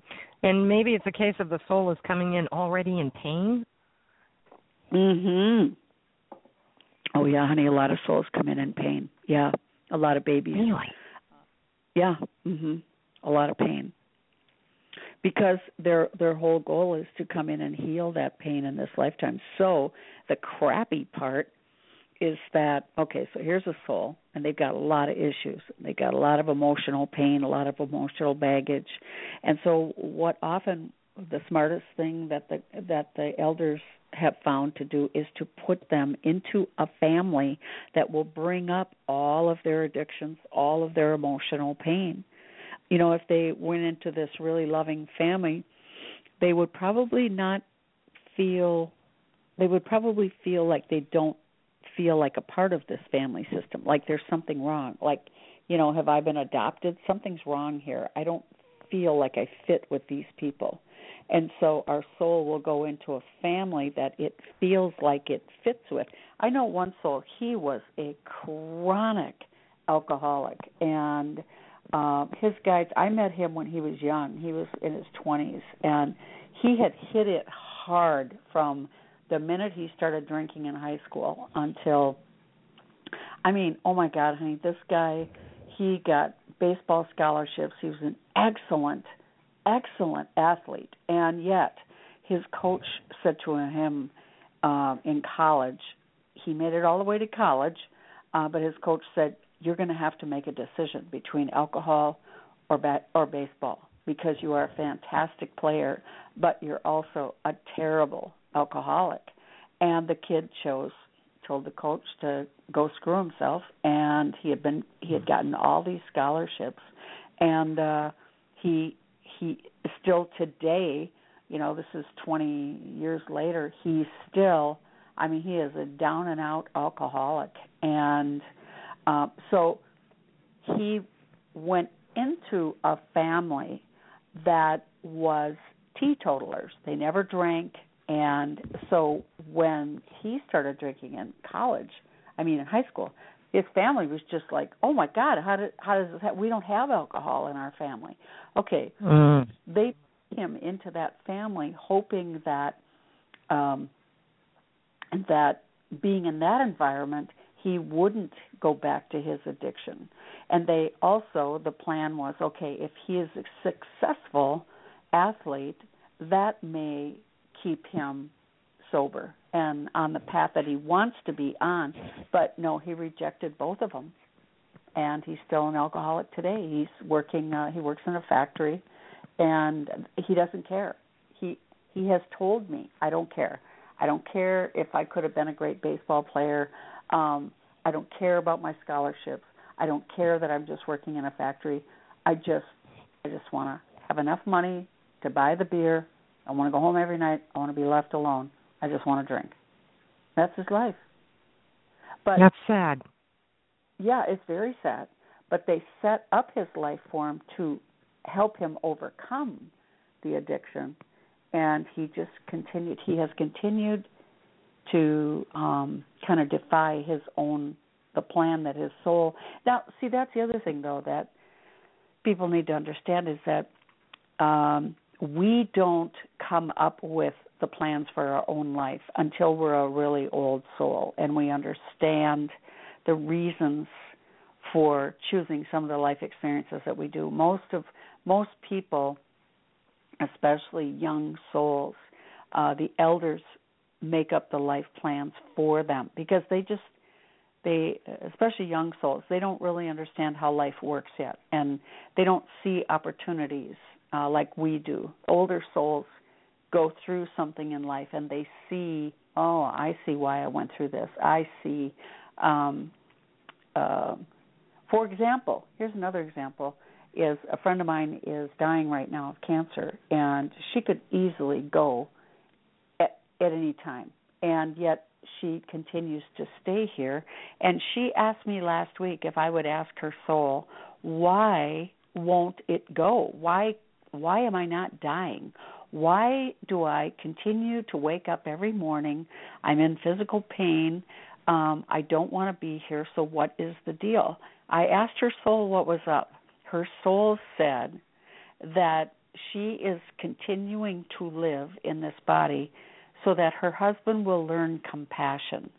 And maybe it's a case of the soul is coming in already in pain. Mhm. Oh yeah, honey. A lot of souls come in in pain. Yeah, a lot of babies. Really? Yeah. Mhm. A lot of pain. Because their their whole goal is to come in and heal that pain in this lifetime. So the crappy part is that okay, so here's a soul and they've got a lot of issues. They've got a lot of emotional pain, a lot of emotional baggage. And so what often the smartest thing that the that the elders have found to do is to put them into a family that will bring up all of their addictions, all of their emotional pain. You know, if they went into this really loving family, they would probably not feel they would probably feel like they don't feel like a part of this family system, like there's something wrong. Like, you know, have I been adopted? Something's wrong here. I don't feel like I fit with these people. And so our soul will go into a family that it feels like it fits with. I know one soul, he was a chronic alcoholic and uh, his guides I met him when he was young. He was in his 20s and he had hit it hard from the minute he started drinking in high school until I mean, oh my god, honey, this guy he got baseball scholarships. He was an excellent excellent athlete and yet his coach said to him uh, in college, he made it all the way to college, uh, but his coach said, "You're going to have to make a decision between alcohol or bat- or baseball because you are a fantastic player, but you're also a terrible alcoholic. And the kid chose told the coach to go screw himself and he had been he had gotten all these scholarships and uh he he still today you know this is 20 years later he's still i mean he is a down and out alcoholic and uh, so he went into a family that was teetotalers they never drank and so when he started drinking in college, I mean in high school, his family was just like, "Oh my God, how did how does this ha- we don't have alcohol in our family?" Okay, mm. they put him into that family, hoping that um, that being in that environment, he wouldn't go back to his addiction. And they also the plan was, okay, if he is a successful athlete, that may keep him sober and on the path that he wants to be on. But no, he rejected both of them, and he's still an alcoholic today. He's working. Uh, he works in a factory, and he doesn't care. He he has told me, I don't care. I don't care if I could have been a great baseball player. Um, I don't care about my scholarships. I don't care that I'm just working in a factory. I just I just want to have enough money to buy the beer I want to go home every night. I want to be left alone. I just want to drink. That's his life. But that's sad. Yeah, it's very sad. But they set up his life for him to help him overcome the addiction, and he just continued. He has continued to um kind of defy his own the plan that his soul. Now, see, that's the other thing though that people need to understand is that um we don't come up with the plans for our own life until we're a really old soul and we understand the reasons for choosing some of the life experiences that we do. Most of most people, especially young souls, uh, the elders make up the life plans for them because they just they especially young souls they don't really understand how life works yet and they don't see opportunities uh, like we do. Older souls go through something in life and they see, oh, I see why I went through this. I see. Um, uh, for example, here's another example: is a friend of mine is dying right now of cancer, and she could easily go at, any time, and yet she continues to stay here. And she asked me last week if I would ask her soul, why won't it go? Why why am I not dying? Why do I continue to wake up every morning? I'm in physical pain. Um, I don't want to be here, so what is the deal? I asked her soul what was up. Her soul said that she is continuing to live in this body so that her husband will learn compassion.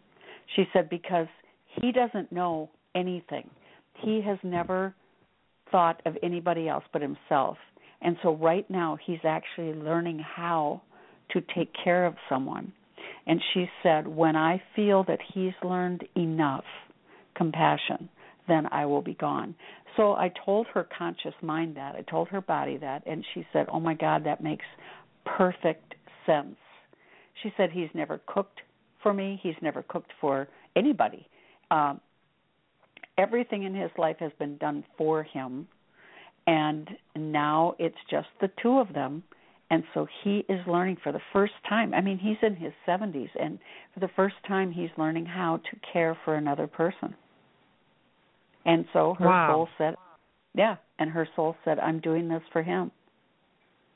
She said, because he doesn't know anything. He has never thought of anybody else but himself. And so right now he's actually learning how to take care of someone. And she said, When I feel that he's learned enough compassion, then I will be gone. So I told her conscious mind that. I told her body that. And she said, Oh my God, that makes perfect sense. She said, He's never cooked for me, he's never cooked for anybody. Um, everything in his life has been done for him and now it's just the two of them and so he is learning for the first time. I mean he's in his 70s and for the first time he's learning how to care for another person. And so her wow. soul said yeah and her soul said i'm doing this for him.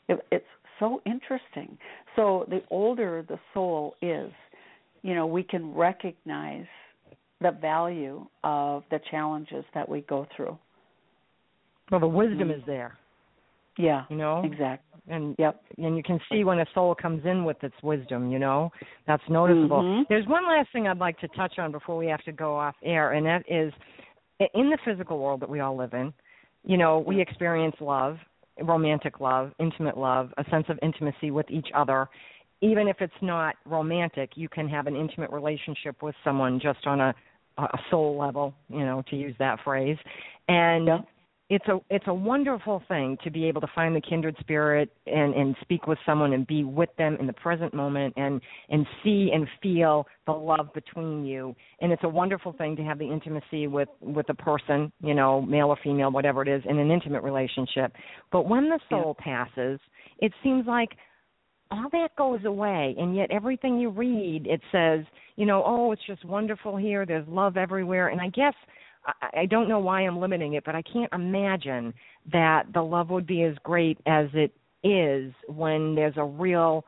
It, it's so interesting so the older the soul is you know we can recognize the value of the challenges that we go through. Well, the wisdom mm-hmm. is there. Yeah. You know? Exactly. And yep. and you can see when a soul comes in with its wisdom, you know. That's noticeable. Mm-hmm. There's one last thing I'd like to touch on before we have to go off air and that is in the physical world that we all live in, you know, we experience love, romantic love, intimate love, a sense of intimacy with each other. Even if it's not romantic, you can have an intimate relationship with someone just on a a soul level, you know, to use that phrase. And yeah. It's a it's a wonderful thing to be able to find the kindred spirit and and speak with someone and be with them in the present moment and and see and feel the love between you. And it's a wonderful thing to have the intimacy with with a person, you know, male or female, whatever it is, in an intimate relationship. But when the soul yeah. passes, it seems like all that goes away and yet everything you read it says you know oh it's just wonderful here there's love everywhere and i guess i, I don't know why i'm limiting it but i can't imagine that the love would be as great as it is when there's a real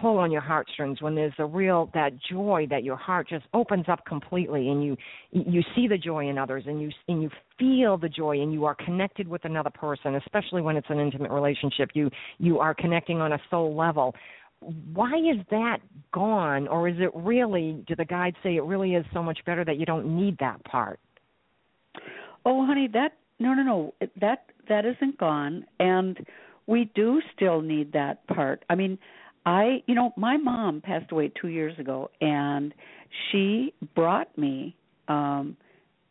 pull on your heartstrings when there's a real that joy that your heart just opens up completely and you you see the joy in others and you and you feel the joy and you are connected with another person especially when it's an intimate relationship. You you are connecting on a soul level. Why is that gone or is it really do the guides say it really is so much better that you don't need that part oh honey that no no no. That that isn't gone. And we do still need that part. I mean I, you know, my mom passed away 2 years ago and she brought me um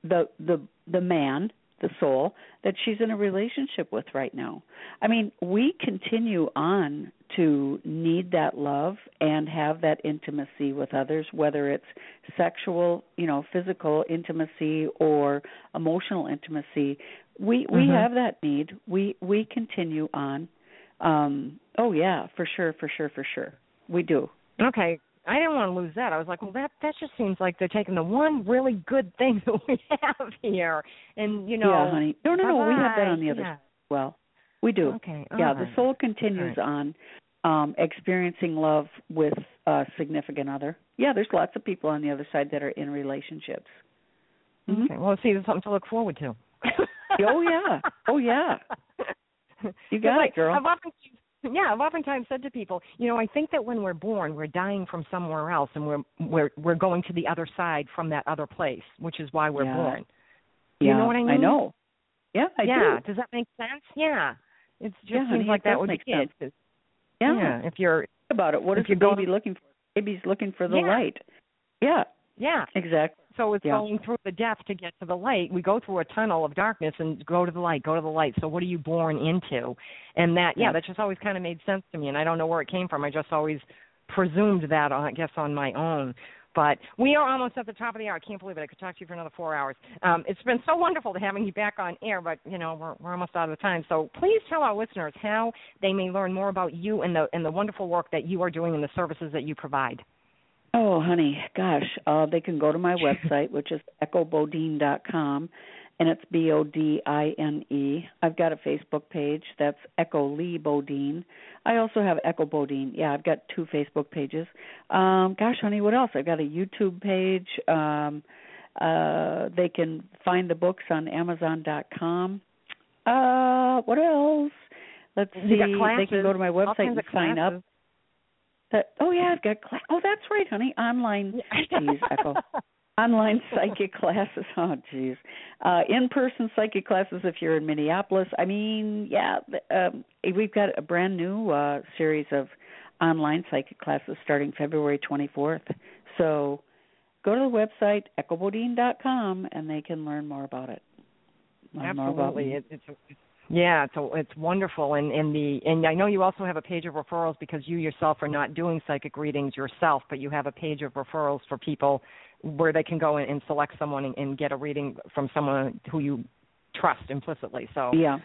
the the the man, the soul that she's in a relationship with right now. I mean, we continue on to need that love and have that intimacy with others whether it's sexual, you know, physical intimacy or emotional intimacy. We we mm-hmm. have that need. We we continue on um, oh yeah, for sure, for sure, for sure. We do. Okay. I didn't want to lose that. I was like, well, that that just seems like they're taking the one really good thing that we have here, and you know. Yeah, honey. No, no, no. We have that on the other. Yeah. Well, we do. Okay. yeah, right. the soul continues right. on um experiencing love with a significant other. Yeah, there's lots of people on the other side that are in relationships. Mm-hmm. Okay. Well, see, there's something to look forward to. oh yeah. Oh yeah. You got like, it, girl. I've often, yeah, I've oftentimes said to people, you know, I think that when we're born, we're dying from somewhere else, and we're we're we're going to the other side from that other place, which is why we're yeah. born. Yeah, you know what I mean? I know. Yeah, I yeah. do. Does that make sense? Yeah. It just yeah, seems like that would make sense. Yeah. yeah. If you're about it, what is the baby looking for? Baby's looking for the yeah. light. Yeah. Yeah. Exactly. So it's yeah. going through the death to get to the light. We go through a tunnel of darkness and go to the light, go to the light. So what are you born into? And that, yeah, yeah. that just always kind of made sense to me. And I don't know where it came from. I just always presumed that, I guess, on my own. But we are almost at the top of the hour. I can't believe it. I could talk to you for another four hours. Um, it's been so wonderful to having you back on air, but you know we're we're almost out of time. So please tell our listeners how they may learn more about you and the and the wonderful work that you are doing and the services that you provide. Oh, honey, gosh, uh, they can go to my website, which is echobodine.com, and it's B O D I N E. I've got a Facebook page that's Echo Lee Bodine. I also have Echo Bodine. Yeah, I've got two Facebook pages. Um, gosh, honey, what else? I've got a YouTube page. Um, uh, they can find the books on Amazon.com. Uh, what else? Let's see. They can go to my website and sign up. That oh yeah, I've got class. Oh, that's right, honey. Online. Jeez, Echo. Online psychic classes. Oh, jeez. Uh, in-person psychic classes if you're in Minneapolis. I mean, yeah, um, we've got a brand new uh, series of online psychic classes starting February 24th. So go to the website echobodine.com and they can learn more about it. Learn Absolutely, it, it's, it's yeah, it's a, it's wonderful, and and the and I know you also have a page of referrals because you yourself are not doing psychic readings yourself, but you have a page of referrals for people where they can go in and select someone and, and get a reading from someone who you trust implicitly. So yeah,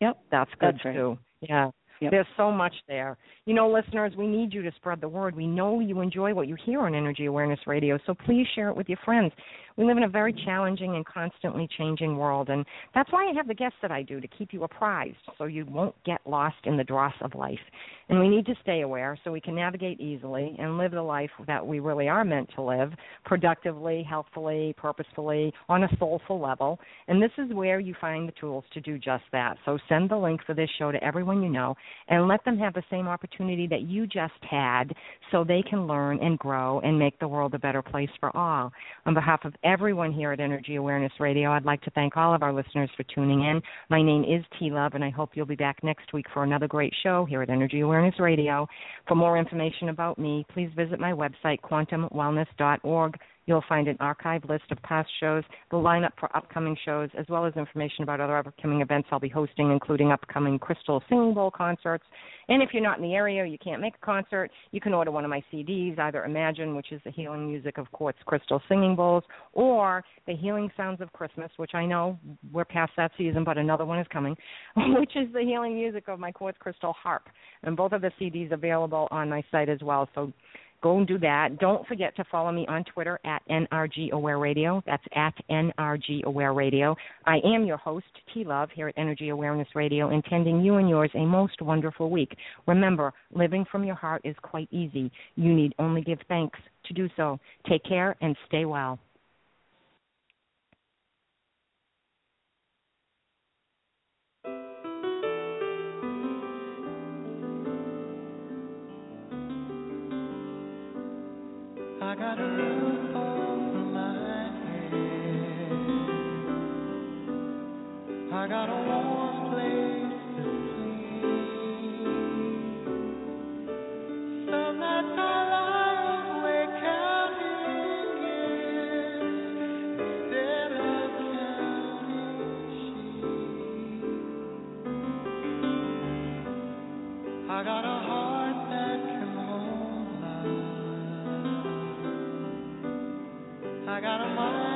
yep, that's good that's too. Right. Yeah. Yep. There's so much there. You know, listeners, we need you to spread the word. We know you enjoy what you hear on Energy Awareness Radio, so please share it with your friends. We live in a very challenging and constantly changing world, and that's why I have the guests that I do to keep you apprised so you won't get lost in the dross of life. And we need to stay aware so we can navigate easily and live the life that we really are meant to live productively, healthfully, purposefully, on a soulful level. And this is where you find the tools to do just that. So send the link for this show to everyone you know and let them have the same opportunity that you just had so they can learn and grow and make the world a better place for all. On behalf of everyone here at Energy Awareness Radio. I'd like to thank all of our listeners for tuning in. My name is T Love, and I hope you'll be back next week for another great show here at Energy Awareness Radio. For more information about me, please visit my website, quantumwellness.org. You'll find an archive list of past shows, the lineup for upcoming shows, as well as information about other upcoming events I'll be hosting, including upcoming Crystal Singing Bowl concerts. And if you're not in the area or you can't make a concert, you can order one of my CDs, either Imagine, which is the healing music of Quartz Crystal Singing Bowls, or The Healing Sounds of Christmas, which I know we're past that season, but another one is coming, which is the healing music of my Quartz Crystal Harp. And both of the CDs available on my site as well. So go and do that. Don't forget to follow me on Twitter at NRG Aware Radio. That's at NRG Aware Radio. I am your host, T Love, here at Energy Awareness Radio, intending you and yours a most wonderful week. Remember, living from your heart is quite easy. You need only give thanks to do so. Take care and stay well. I got a I got a mind